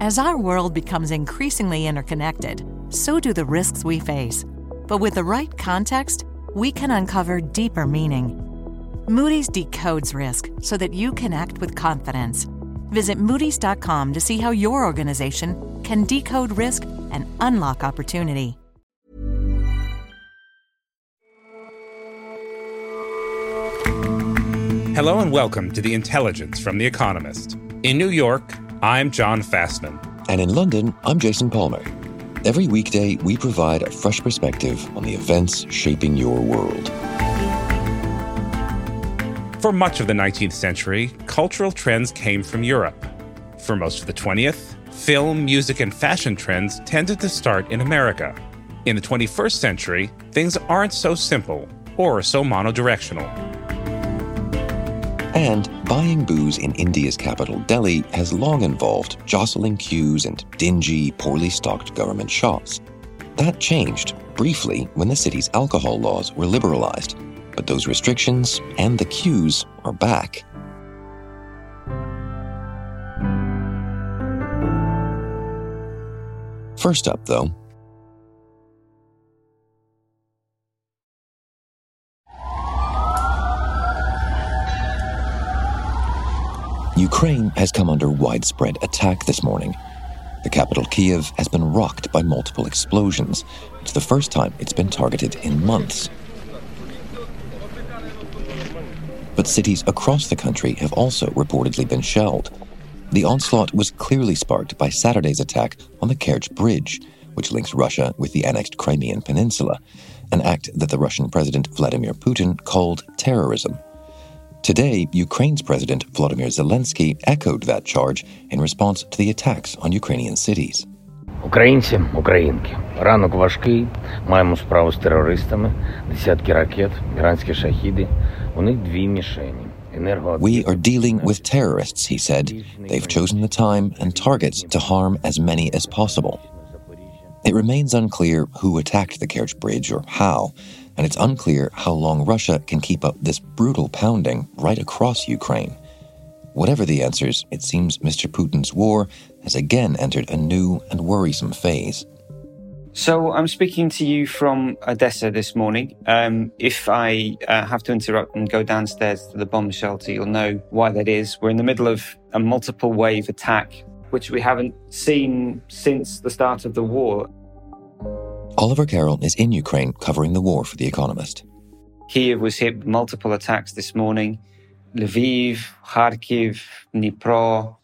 As our world becomes increasingly interconnected, so do the risks we face. But with the right context, we can uncover deeper meaning. Moody's decodes risk so that you can act with confidence. Visit Moody's.com to see how your organization can decode risk and unlock opportunity. Hello and welcome to The Intelligence from The Economist. In New York, I'm Jon Fasman. And in London, I'm Jason Palmer. Every weekday, we provide a fresh perspective on the events shaping your world. For much of the 19th century, cultural trends came from Europe. For most of the 20th, film, music, and fashion trends tended to start in America. In the 21st century, things aren't so simple or so monodirectional. And buying booze in India's capital, Delhi, has long involved jostling queues and dingy, poorly stocked government shops. That changed briefly when the city's alcohol laws were liberalized, but those restrictions and the queues are back. First up, though, Ukraine has come under widespread attack this morning. The capital, Kiev, has been rocked by multiple explosions. It's the first time it's been targeted in months. But cities across the country have also reportedly been shelled. The onslaught was clearly sparked by Saturday's attack on the Kerch Bridge, which links Russia with the annexed Crimean Peninsula, an act that the Russian President Vladimir Putin called terrorism. Today, Ukraine's President Volodymyr Zelensky echoed that charge in response to the attacks on Ukrainian cities. Українці, українки, ранок важкий. Маємо справу з терористами, десятки ракет, іранські шахіди. У них дві мішені. We are dealing with terrorists, he said. They've chosen the time and targets to harm as many as possible. It remains unclear who attacked the Kerch Bridge or how, and it's unclear how long Russia can keep up this brutal pounding right across Ukraine. Whatever the answers, it seems Mr. Putin's war has again entered a new and worrisome phase. So I'm speaking to you from Odessa this morning. Um, if I uh, have to interrupt and go downstairs to the bomb shelter, you'll know why that is. We're in the middle of a multiple wave attack, which we haven't seen since the start of the war. Oliver Carroll is in Ukraine covering the war for The Economist. Kiev was hit with multiple attacks this morning. Lviv, Kharkiv, Dnipro,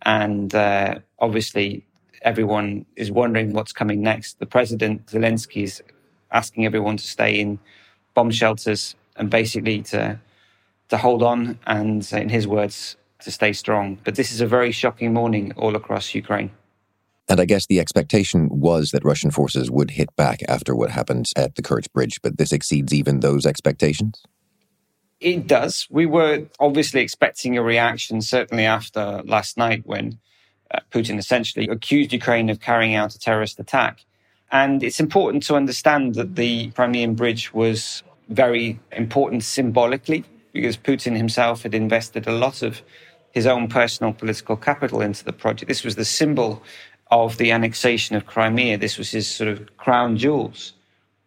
and uh, obviously everyone is wondering what's coming next. The president, Zelensky, is asking everyone to stay in bomb shelters and basically to to hold on and, in his words, to stay strong. But this is a very shocking morning all across Ukraine. And I guess the expectation was that Russian forces would hit back after what happened at the Kerch Bridge, but this exceeds even those expectations? It does. We were obviously expecting a reaction, certainly after last night when uh, Putin essentially accused Ukraine of carrying out a terrorist attack. And it's important to understand that the Crimean Bridge was very important symbolically because Putin himself had invested a lot of his own personal political capital into the project. This was the symbol of the annexation of Crimea. This was his sort of crown jewels.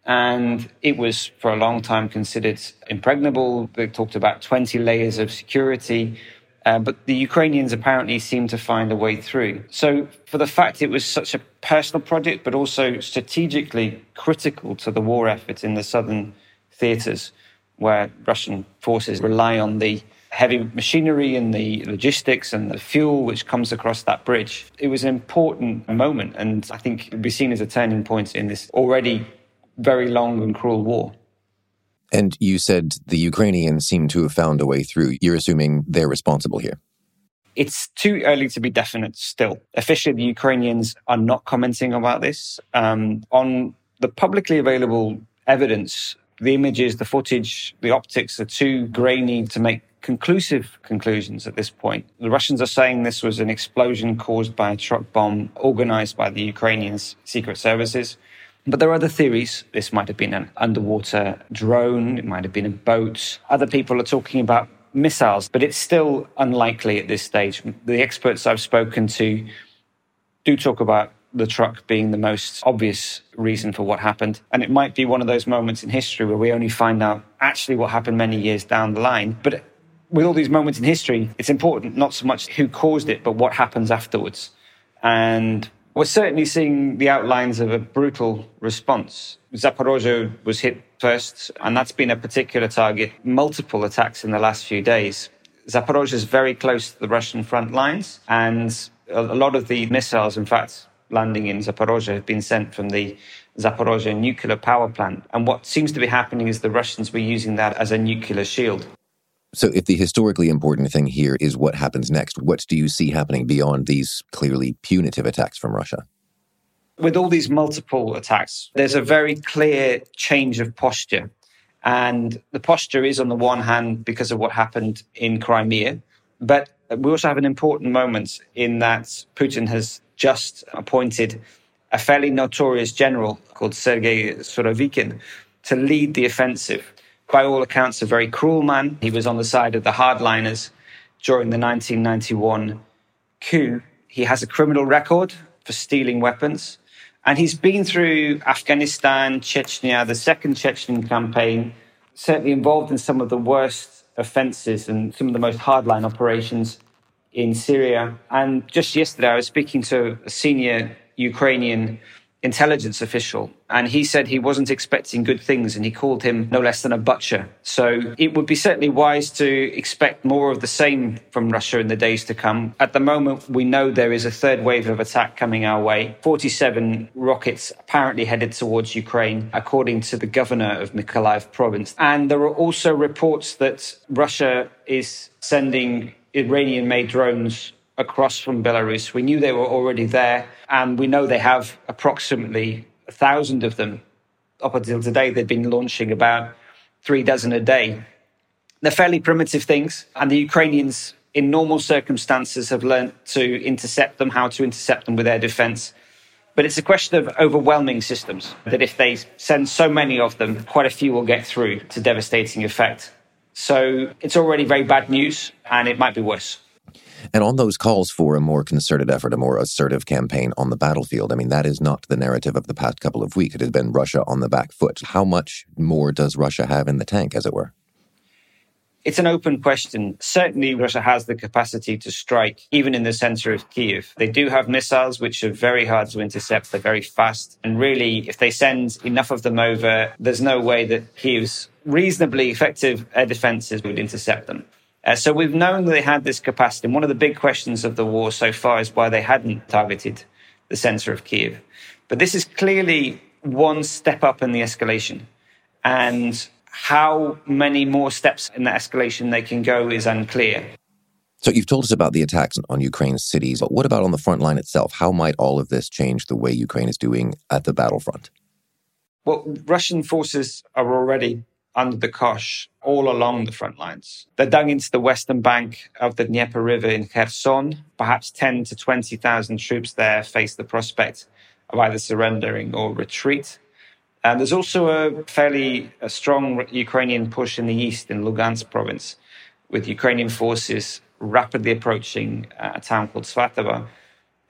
And it was for a long time considered impregnable. They talked about 20 layers of security. Uh, but the Ukrainians apparently seemed to find a way through. So, for the fact it was such a personal project, but also strategically critical to the war effort in the southern theaters, where Russian forces rely on the heavy machinery and the logistics and the fuel which comes across that bridge. It was an important moment, and I think it would be seen as a turning point in this already very long and cruel war. And you said the Ukrainians seem to have found a way through. You're assuming they're responsible here. It's too early to be definite still. Officially, the Ukrainians are not commenting about this. Um, on the publicly available evidence, the images, the footage, the optics are too grainy to make conclusive conclusions at this point. The Russians are saying this was an explosion caused by a truck bomb organized by the Ukrainians' secret services. But there are other theories. This might have been an underwater drone, it might have been a boat. Other people are talking about missiles, but it's still unlikely at this stage. The experts I've spoken to do talk about the truck being the most obvious reason for what happened. And it might be one of those moments in history where we only find out actually what happened many years down the line. But with all these moments in history, it's important not so much who caused it, but what happens afterwards. And we're certainly seeing the outlines of a brutal response. Zaporozhye was hit first, and that's been a particular target. Multiple attacks in the last few days. Zaporozhye is very close to the Russian front lines, and a lot of the missiles, in fact, landing in Zaporozhye have been sent from the Zaporozhye nuclear power plant. And what seems to be happening is the Russians were using that as a nuclear shield. So, if the historically important thing here is what happens next, what do you see happening beyond these clearly punitive attacks from Russia? With all these multiple attacks, there's a very clear change of posture. And the posture is, on the one hand, because of what happened in Crimea. But we also have an important moment in that Putin has just appointed a fairly notorious general called Sergei Surovikin to lead the offensive. By all accounts, a very cruel man. He was on the side of the hardliners during the 1991 coup. He has a criminal record for stealing weapons. And he's been through Afghanistan, Chechnya, the second Chechen campaign, certainly involved in some of the worst offenses and some of the most hardline operations in Syria. And just yesterday, I was speaking to a senior Ukrainian intelligence official, and he said he wasn't expecting good things, and he called him no less than a butcher. So it would be certainly wise to expect more of the same from Russia in the days to come. At the moment, we know there is a third wave of attack coming our way. 47 rockets apparently headed towards Ukraine, according to the governor of Mykolaiv province. And there are also reports that Russia is sending Iranian made drones across from Belarus. We knew they were already there, and we know they have approximately a thousand of them. Up until today, they've been launching about three dozen a day. They're fairly primitive things, and the Ukrainians, in normal circumstances, have learned to intercept them, how to intercept them with air defense. But it's a question of overwhelming systems, that if they send so many of them, quite a few will get through to devastating effect. So it's already very bad news, and it might be worse. And on those calls for a more concerted effort, a more assertive campaign on the battlefield, I mean, that is not the narrative of the past couple of weeks. It has been Russia on the back foot. How much more does Russia have in the tank, as it were? It's an open question. Certainly, Russia has the capacity to strike even in the center of Kiev. They do have missiles, which are very hard to intercept. They're very fast. And really, if they send enough of them over, there's no way that Kiev's reasonably effective air defenses would intercept them. Uh, so we've known that they had this capacity. And one of the big questions of the war so far is why they hadn't targeted the center of Kiev. But this is clearly one step up in the escalation. And how many more steps in the escalation they can go is unclear. So you've told us about the attacks on Ukraine's cities, but what about on the front line itself? How might all of this change the way Ukraine is doing at the battlefront? Well, Russian forces are already under the Kosh all along the front lines. They're dug into the western bank of the Dnieper River in Kherson. Perhaps 10 to 20,000 troops there face the prospect of either surrendering or retreat. And there's also a fairly a strong Ukrainian push in the east in Lugansk province, with Ukrainian forces rapidly approaching uh, a town called Svatovo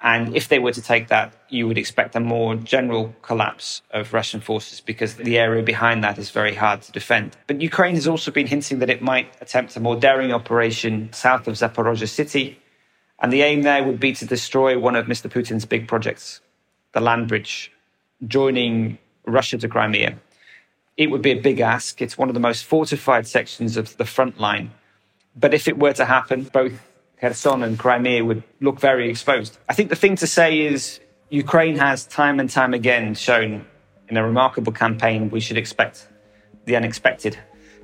and if they were to take that, you would expect a more general collapse of Russian forces because the area behind that is very hard to defend. But Ukraine has also been hinting that it might attempt a more daring operation south of Zaporozhye city. And the aim there would be to destroy one of Mr. Putin's big projects, the land bridge, joining Russia to Crimea. It would be a big ask. It's one of the most fortified sections of the front line. But if it were to happen, both Kherson and Crimea would look very exposed. I think the thing to say is Ukraine has time and time again shown in a remarkable campaign we should expect the unexpected.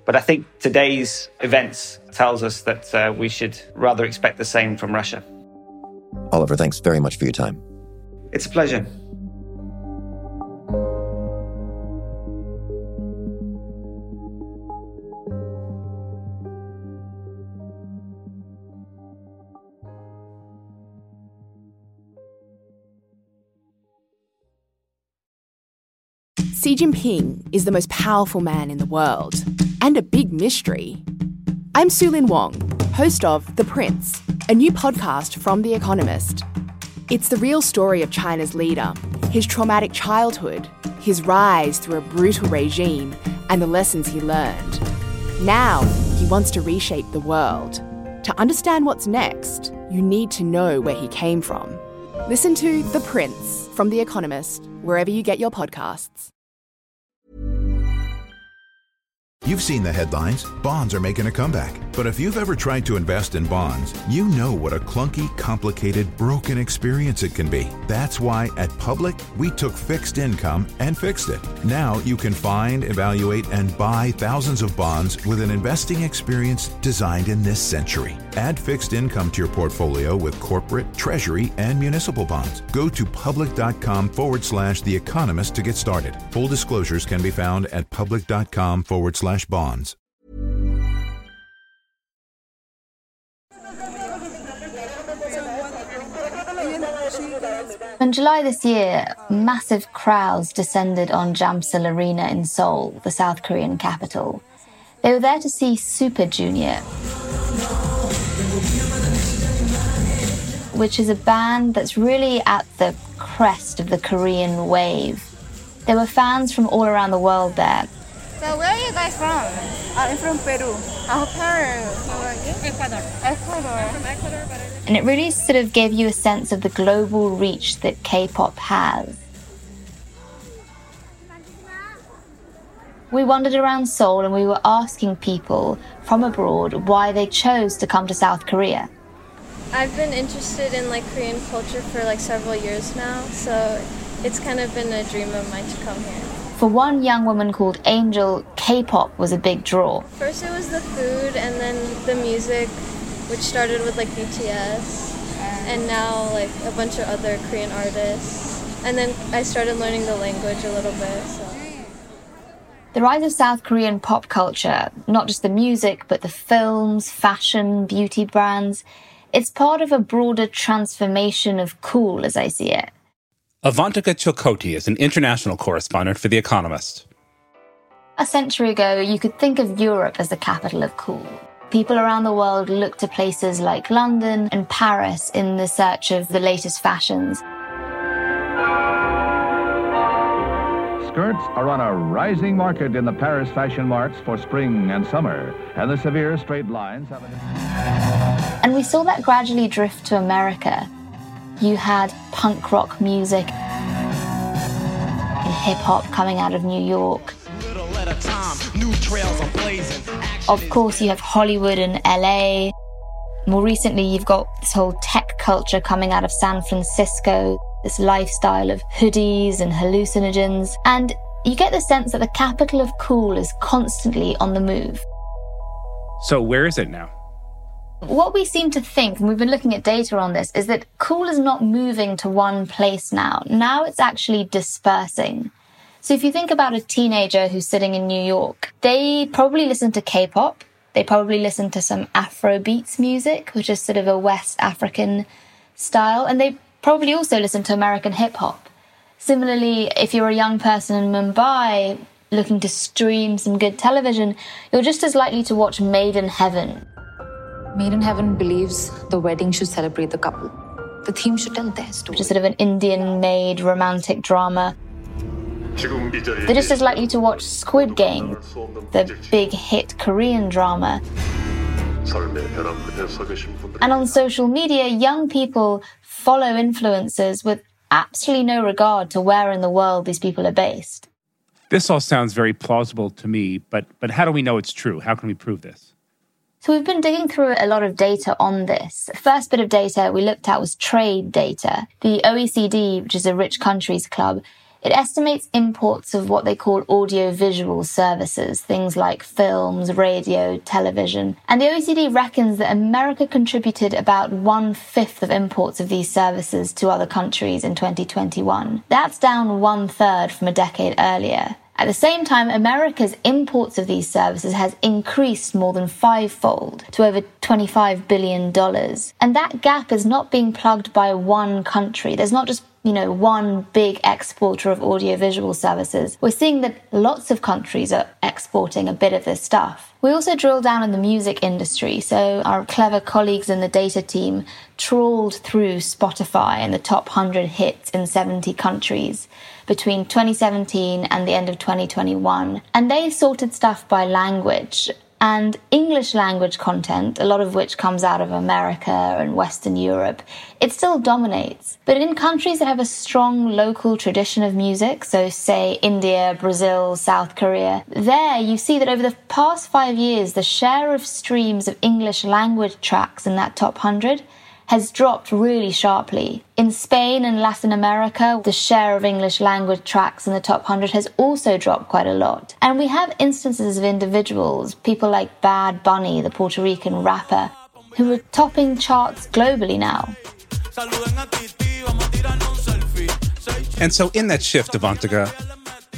But I think today's events tells us that uh, we should rather expect the same from Russia. Oliver, thanks very much for your time. It's a pleasure. Xi Jinping is the most powerful man in the world and a big mystery. I'm Sue-Lin Wong, host of The Prince, a new podcast from The Economist. It's the real story of China's leader, his traumatic childhood, his rise through a brutal regime, and the lessons he learned. Now, he wants to reshape the world. To understand what's next, you need to know where he came from. Listen to The Prince from The Economist, wherever you get your podcasts. You've seen the headlines. Bonds are making a comeback. But if you've ever tried to invest in bonds, you know what a clunky, complicated, broken experience it can be. That's why at Public, we took fixed income and fixed it. Now you can find, evaluate, and buy thousands of bonds with an investing experience designed in this century. Add fixed income to your portfolio with corporate, treasury, and municipal bonds. Go to public.com forward slash The Economist to get started. Full disclosures can be found at public.com forward slash bonds. In July this year, oh. massive crowds descended on Jamsil Arena in Seoul, the South Korean capital. They were there to see Super Junior, which is a band that's really at the crest of the Korean wave. There were fans from all around the world there. So where are you guys from? Uh, I'm from Peru. Oh, Peru. How are? Ecuador. Ecuador. I'm from Ecuador, but I live And it really sort of gave you a sense of the global reach that K pop has. We wandered around Seoul and we were asking people from abroad why they chose to come to South Korea. I've been interested in like Korean culture for like several years now, so it's kind of been a dream of mine to come here. For one young woman called Angel, K pop was a big draw. First it was the food and then the music, which started with like BTS, um, and now like a bunch of other Korean artists. And then I started learning the language a little bit, so. The rise of South Korean pop culture, not just the music, but the films, fashion, beauty brands, it's part of a broader transformation of cool as I see it. Avantika Chilkoti is an international correspondent for The Economist. A century ago, you could think of Europe as the capital of cool. People around the world look to places like London and Paris in the search of the latest fashions. Skirts are on a rising market in the Paris fashion marts for spring and summer, and the severe straight lines have an... And we saw that gradually drift to America. You had punk rock music and hip hop coming out of New York. Of course, you have Hollywood and LA. More recently, you've got this whole tech culture coming out of San Francisco, this lifestyle of hoodies and hallucinogens. And you get the sense that the capital of cool is constantly on the move. So, where is it now? What we seem to think, and we've been looking at data on this, is that cool is not moving to one place now. Now it's actually dispersing. So if you think about a teenager who's sitting in New York, they probably listen to K-pop. They probably listen to some Afro beats music, which is sort of a West African style. And they probably also listen to American hip hop. Similarly, if you're a young person in Mumbai looking to stream some good television, you're just as likely to watch Made in Heaven, Made in Heaven believes the wedding should celebrate the couple. The theme should tell their story. which is sort of an Indian made romantic drama. They're just as likely to watch Squid Game, the big hit Korean drama. And on social media, young people follow influencers with absolutely no regard to where in the world these people are based. This all sounds very plausible to me, but, but how do we know it's true? How can we prove this? So we've been digging through a lot of data on this. The first bit of data we looked at was trade data. The OECD, which is a rich countries club, it estimates imports of what they call audiovisual services, things like films, radio, television. And the OECD reckons that America contributed about one fifth of imports of these services to other countries in 2021. That's down one third from a decade earlier. At the same time, America's imports of these services has increased more than fivefold to over $25 billion. And that gap is not being plugged by one country. There's not just you know, one big exporter of audiovisual services, we're seeing that lots of countries are exporting a bit of this stuff. We also drill down in the music industry. So our clever colleagues in the data team trawled through Spotify and the top 100 hits in 70 countries between 2017 and the end of 2021. And they sorted stuff by language and English language content, a lot of which comes out of America and Western Europe, it still dominates. But in countries that have a strong local tradition of music, so say India, Brazil, South Korea, there you see that over the past five years, the share of streams of English language tracks in that top 100 has dropped really sharply. In Spain and Latin America, the share of English language tracks in the top 100 has also dropped quite a lot. And we have instances of individuals, people like Bad Bunny, the Puerto Rican rapper, who are topping charts globally now. And so, in that shift, Avantika,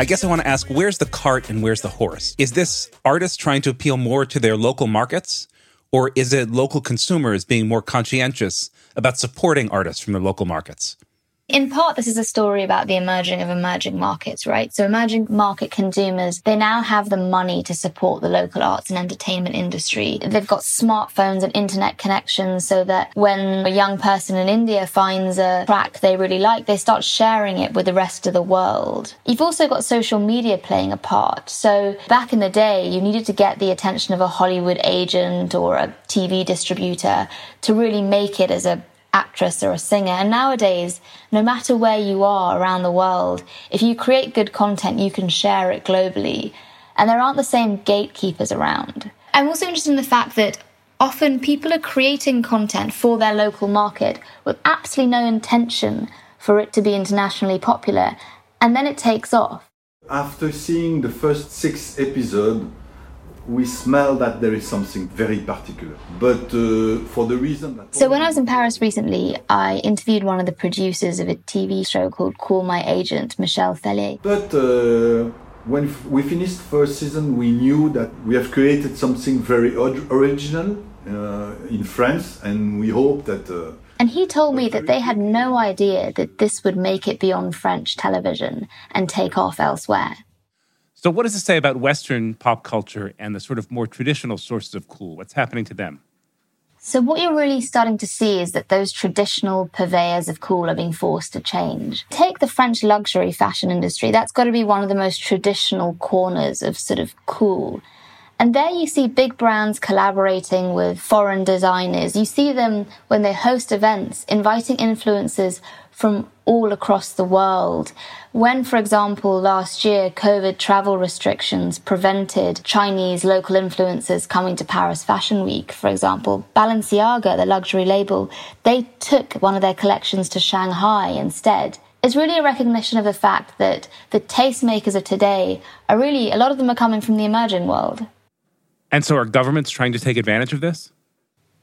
I guess I want to ask where's the cart and where's the horse? Is this artists trying to appeal more to their local markets? Or is it local consumers being more conscientious about supporting artists from their local markets? In part, this is a story about the emerging of emerging markets, right? So emerging market consumers, they now have the money to support the local arts and entertainment industry. They've got smartphones and internet connections so that when a young person in India finds a track they really like, they start sharing it with the rest of the world. You've also got social media playing a part. So back in the day, you needed to get the attention of a Hollywood agent or a TV distributor to really make it as a actress or a singer. And nowadays, no matter where you are around the world, if you create good content, you can share it globally. And there aren't the same gatekeepers around. I'm also interested in the fact that often people are creating content for their local market with absolutely no intention for it to be internationally popular, and then it takes off. After seeing the first six episodes, we smell that there is something very particular. But uh, for the reason that. So, when I was in Paris recently, I interviewed one of the producers of a TV show called Call My Agent, Michel Feller. But uh, when we finished the first season, we knew that we have created something very original uh, in France, and we hope that. Uh, and he told me that they had no idea that this would make it beyond French television and take off elsewhere. So, what does it say about Western pop culture and the sort of more traditional sources of cool? What's happening to them? So, what you're really starting to see is that those traditional purveyors of cool are being forced to change. Take the French luxury fashion industry. That's got to be one of the most traditional corners of sort of cool. And there you see big brands collaborating with foreign designers. You see them when they host events, inviting influencers from all across the world. When, for example, last year COVID travel restrictions prevented Chinese local influencers coming to Paris Fashion Week, for example, Balenciaga, the luxury label, they took one of their collections to Shanghai instead. It's really a recognition of the fact that the tastemakers of today are really, a lot of them are coming from the emerging world. And so are governments trying to take advantage of this?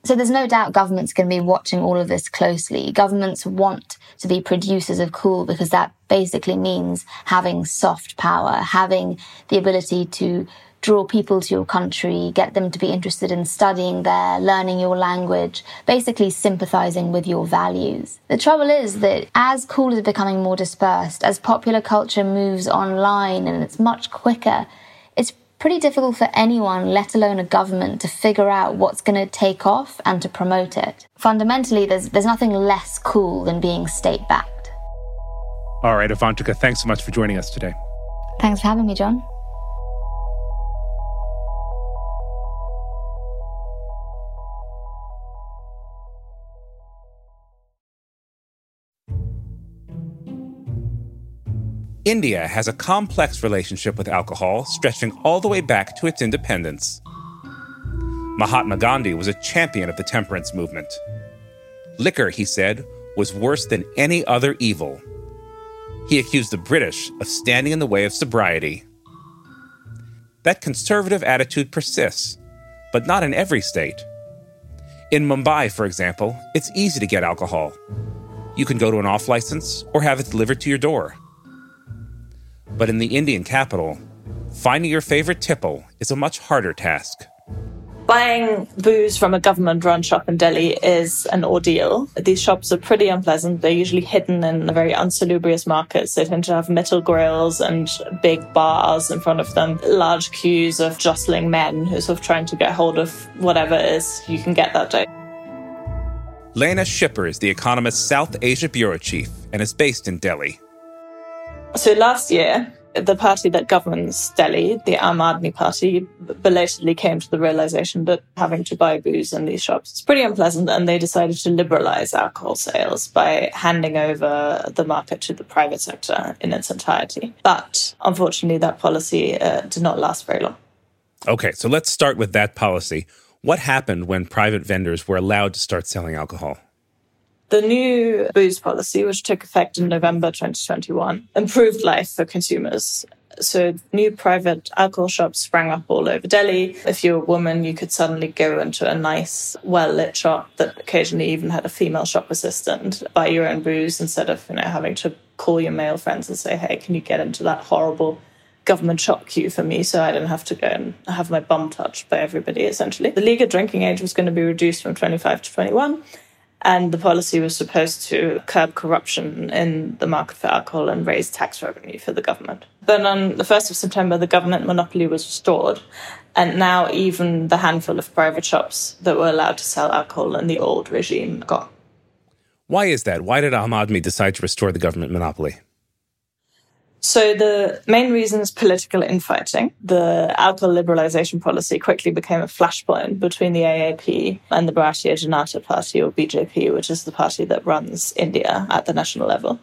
So there's no doubt governments going to be watching all of this closely. Governments want to be producers of cool because that basically means having soft power, having the ability to draw people to your country, get them to be interested in studying there, learning your language, basically sympathizing with your values. The trouble is that as cool is becoming more dispersed, as popular culture moves online and it's much quicker, pretty difficult for anyone, let alone a government, to figure out what's going to take off and to promote it. Fundamentally, there's, there's nothing less cool than being state backed. All right, Avantika, thanks so much for joining us today. Thanks for having me, Jon. India has a complex relationship with alcohol stretching all the way back to its independence. Mahatma Gandhi was a champion of the temperance movement. Liquor, he said, was worse than any other evil. He accused the British of standing in the way of sobriety. That conservative attitude persists, but not in every state. In Mumbai, for example, it's easy to get alcohol. You can go to an off license or have it delivered to your door. But in the Indian capital, finding your favorite tipple is a much harder task. Buying booze from a government run shop in Delhi is an ordeal. These shops are pretty unpleasant. They're usually hidden in very unsalubrious markets. They tend to have metal grills and big bars in front of them, large queues of jostling men who are sort of trying to get hold of whatever it is you can get that day. Lena Schipper is the Economist's South Asia Bureau Chief and is based in Delhi. So last year, the party that governs Delhi, the Aam Aadmi Party, belatedly came to the realization that having to buy booze in these shops is pretty unpleasant, and they decided to liberalize alcohol sales by handing over the market to the private sector in its entirety. But unfortunately, that policy uh, did not last very long. Okay, so let's start with that policy. What happened when private vendors were allowed to start selling alcohol? The new booze policy, which took effect in November 2021, improved life for consumers. So, new private alcohol shops sprang up all over Delhi. If you're a woman, you could suddenly go into a nice, well lit shop that occasionally even had a female shop assistant, buy your own booze instead of you know having to call your male friends and say, hey, can you get into that horrible government shop queue for me so I didn't have to go and have my bum touched by everybody, essentially. The legal drinking age was going to be reduced from 25 to 21 and the policy was supposed to curb corruption in the market for alcohol and raise tax revenue for the government. But on the 1st of September, the government monopoly was restored, and now even the handful of private shops that were allowed to sell alcohol in the old regime gone. Why is that? Why did Aam Aadmi decide to restore the government monopoly? So the main reason is political infighting. The alcohol liberalization policy quickly became a flashpoint between the AAP and the Bharatiya Janata Party, or BJP, which is the party that runs India at the national level.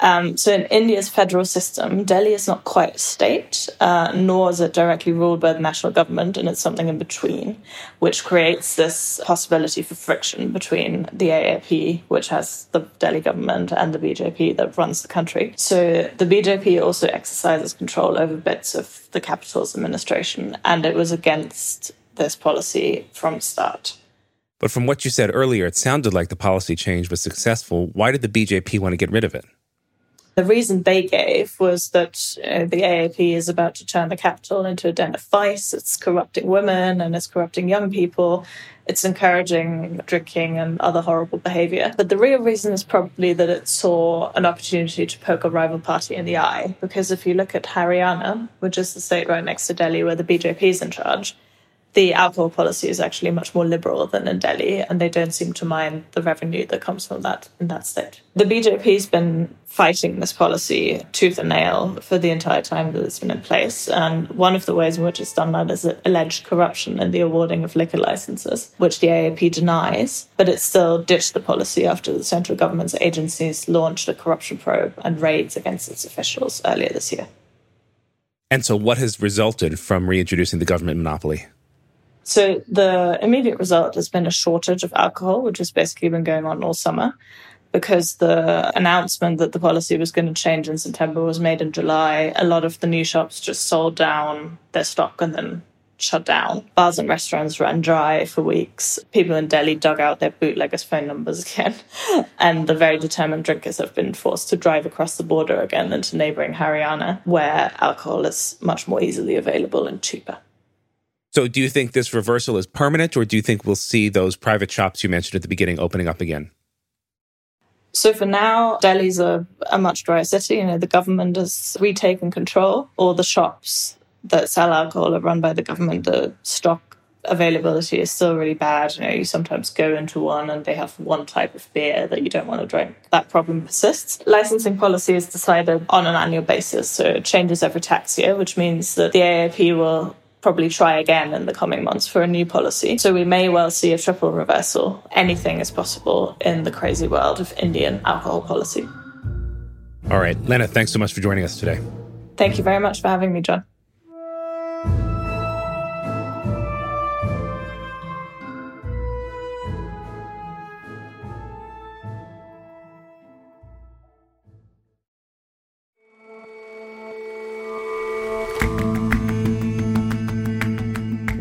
Um, so in India's federal system, Delhi is not quite a state, uh, nor is it directly ruled by the national government, and it's something in between, which creates this possibility for friction between the AAP, which has the Delhi government, and the BJP that runs the country. So the BJP also exercises control over bits of the capital's administration, and it was against this policy from start. But from what you said earlier, it sounded like the policy change was successful. Why did the BJP want to get rid of it? The reason they gave was that the AAP is about to turn the capital into a den of vice. It's corrupting women and it's corrupting young people. It's encouraging drinking and other horrible behavior. But the real reason is probably that it saw an opportunity to poke a rival party in the eye. Because if you look at Haryana, which is the state right next to Delhi where the BJP is in charge, the alcohol policy is actually much more liberal than in Delhi, and they don't seem to mind the revenue that comes from that in that state. The BJP's been fighting this policy tooth and nail for the entire time that it's been in place, and one of the ways in which it's done that is alleged corruption in the awarding of liquor licenses, which the AAP denies, but it still ditched the policy after the central government's agencies launched a corruption probe and raids against its officials earlier this year. And so, what has resulted from reintroducing the government monopoly? So the immediate result has been a shortage of alcohol, which has basically been going on all summer because the announcement that the policy was going to change in September was made in July. A lot of the new shops just sold down their stock and then shut down. Bars and restaurants ran dry for weeks. People in Delhi dug out their bootleggers' phone numbers again. and the very determined drinkers have been forced to drive across the border again into neighboring Haryana, where alcohol is much more easily available and cheaper. So, do you think this reversal is permanent, or do you think we'll see those private shops you mentioned at the beginning opening up again? So, for now, Delhi's a, a much drier city. You know, the government has retaken control. All the shops that sell alcohol are run by the government. The stock availability is still really bad. You know, you sometimes go into one and they have one type of beer that you don't want to drink. That problem persists. Licensing policy is decided on an annual basis, so it changes every tax year, which means that the AAP will probably try again in the coming months for a new policy. So we may well see a triple reversal. Anything is possible in the crazy world of Indian alcohol policy. All right. Lena, thanks so much for joining us today. Thank you very much for having me, Jon.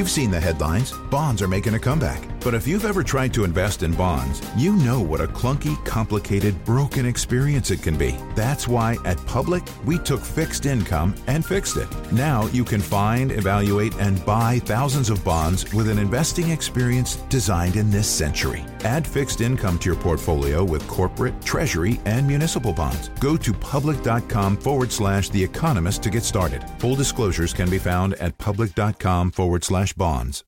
You've seen the headlines. Bonds are making a comeback. But if you've ever tried to invest in bonds, you know what a clunky, complicated, broken experience it can be. That's why at Public, we took fixed income and fixed it. Now you can find, evaluate, and buy thousands of bonds with an investing experience designed in this century. Add fixed income to your portfolio with corporate, treasury, and municipal bonds. Go to public.com forward slash The Economist to get started. Full disclosures can be found at public.com forward slash bonds.